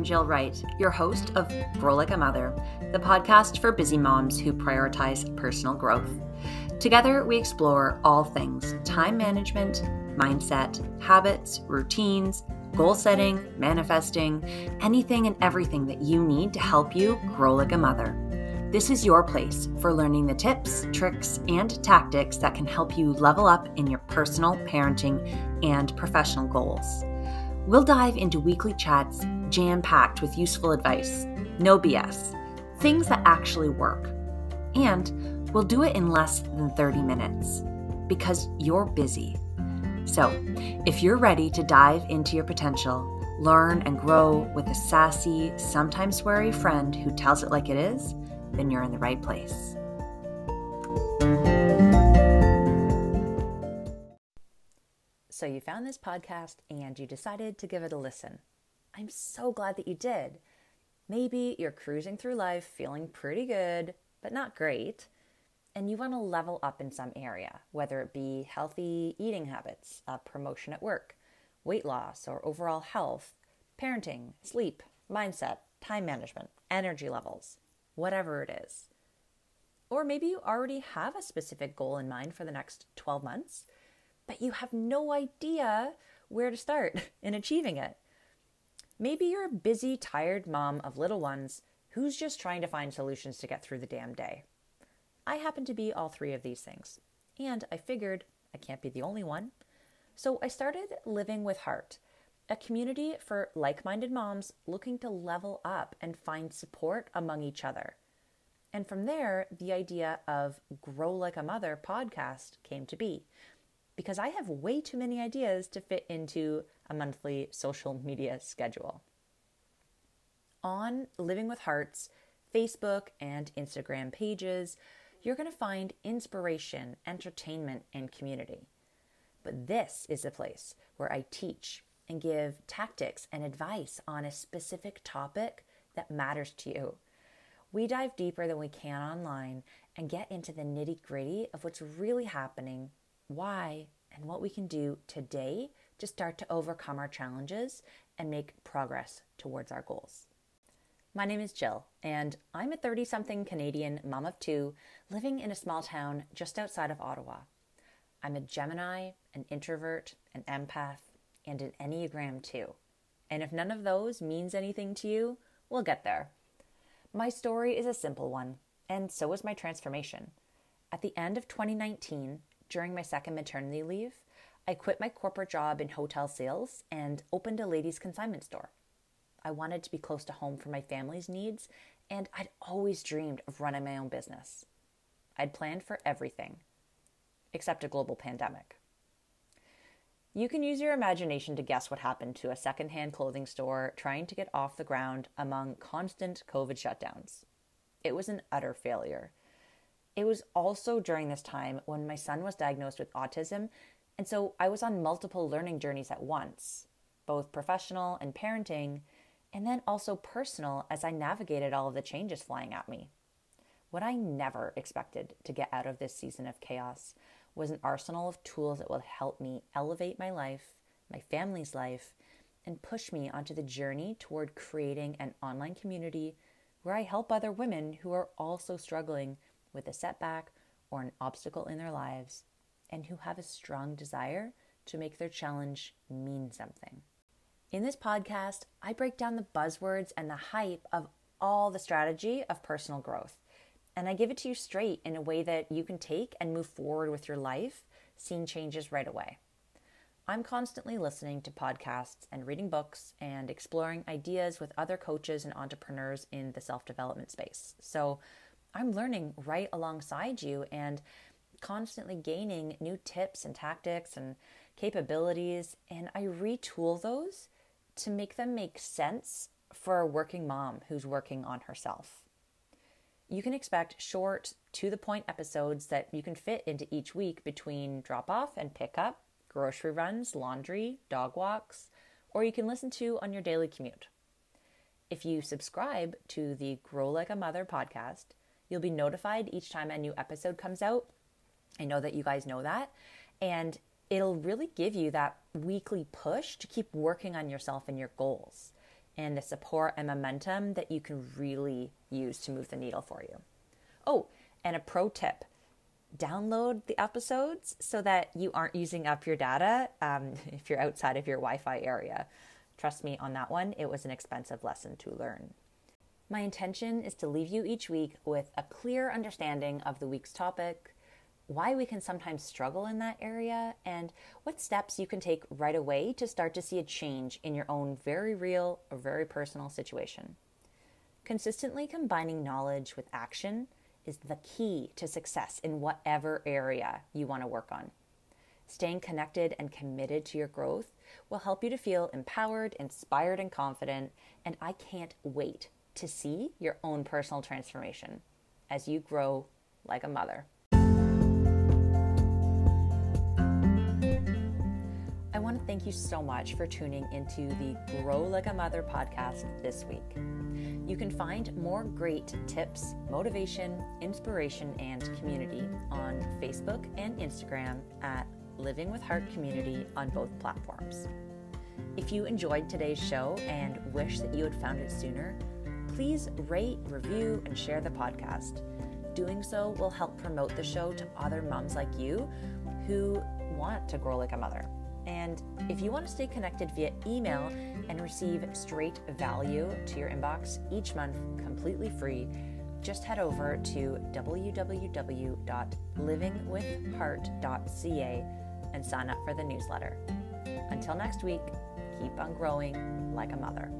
I'm Jill Wright, your host of Grow Like a Mother, the podcast for busy moms who prioritize personal growth. Together, we explore all things time management, mindset, habits, routines, goal setting, manifesting, anything and everything that you need to help you grow like a mother. This is your place for learning the tips, tricks, and tactics that can help you level up in your personal, parenting, and professional goals. We'll dive into weekly chats jam packed with useful advice, no BS, things that actually work. And we'll do it in less than 30 minutes because you're busy. So, if you're ready to dive into your potential, learn and grow with a sassy, sometimes sweary friend who tells it like it is, then you're in the right place. So, you found this podcast and you decided to give it a listen. I'm so glad that you did. Maybe you're cruising through life feeling pretty good, but not great, and you want to level up in some area, whether it be healthy eating habits, a promotion at work, weight loss or overall health, parenting, sleep, mindset, time management, energy levels whatever it is. Or maybe you already have a specific goal in mind for the next 12 months, but you have no idea where to start in achieving it. Maybe you're a busy, tired mom of little ones who's just trying to find solutions to get through the damn day. I happen to be all three of these things, and I figured I can't be the only one. So I started Living with Heart a community for like minded moms looking to level up and find support among each other. And from there, the idea of Grow Like a Mother podcast came to be because I have way too many ideas to fit into a monthly social media schedule. On Living with Hearts Facebook and Instagram pages, you're going to find inspiration, entertainment, and community. But this is a place where I teach and give tactics and advice on a specific topic that matters to you. We dive deeper than we can online and get into the nitty gritty of what's really happening, why, and what we can do today to start to overcome our challenges and make progress towards our goals. My name is Jill, and I'm a 30 something Canadian mom of two living in a small town just outside of Ottawa. I'm a Gemini, an introvert, an empath, and an Enneagram 2. And if none of those means anything to you, we'll get there. My story is a simple one, and so is my transformation. At the end of 2019, during my second maternity leave, I quit my corporate job in hotel sales and opened a ladies' consignment store. I wanted to be close to home for my family's needs, and I'd always dreamed of running my own business. I'd planned for everything, except a global pandemic. You can use your imagination to guess what happened to a secondhand clothing store trying to get off the ground among constant COVID shutdowns. It was an utter failure. It was also during this time when my son was diagnosed with autism, and so I was on multiple learning journeys at once, both professional and parenting, and then also personal as I navigated all of the changes flying at me. What I never expected to get out of this season of chaos was an arsenal of tools that will help me elevate my life, my family's life, and push me onto the journey toward creating an online community where I help other women who are also struggling with a setback or an obstacle in their lives and who have a strong desire to make their challenge mean something. In this podcast, I break down the buzzwords and the hype of all the strategy of personal growth and I give it to you straight in a way that you can take and move forward with your life, seeing changes right away. I'm constantly listening to podcasts and reading books and exploring ideas with other coaches and entrepreneurs in the self development space. So I'm learning right alongside you and constantly gaining new tips and tactics and capabilities. And I retool those to make them make sense for a working mom who's working on herself you can expect short, to the point episodes that you can fit into each week between drop off and pick up, grocery runs, laundry, dog walks, or you can listen to on your daily commute. If you subscribe to the Grow Like a Mother podcast, you'll be notified each time a new episode comes out. I know that you guys know that. And it'll really give you that weekly push to keep working on yourself and your goals. and the support and momentum that you can really use to move the needle for you. Oh, and a pro tip download the episodes so that you aren't using up your data um, if you're outside of your Wi Fi area. Trust me on that one, it was an expensive lesson to learn. My intention is to leave you each week with a clear understanding of the week's topic, why we can sometimes struggle in that area, and what steps you can take right away to start to see a change in your own very real or very personal situation. Consistently combining knowledge with action is the key to success in whatever area you want to work on. Staying connected and committed to your growth will help you to feel empowered, inspired, and confident. And I can't wait to see your own personal transformation as you grow like a mother. I want to thank you so much for tuning into the Grow Like a Mother podcast this week. You can find more great tips, motivation, inspiration, and community on Facebook and Instagram at Living with Heart Community on both platforms. If you enjoyed today's show and wish that you had found it sooner, please rate, review, and share the podcast. Doing so will help promote the show to other moms like you who want to grow like a mother. And if you want to stay connected via email and receive straight value to your inbox each month completely free, just head over to www.livingwithheart.ca and sign up for the newsletter. Until next week, keep on growing like a mother.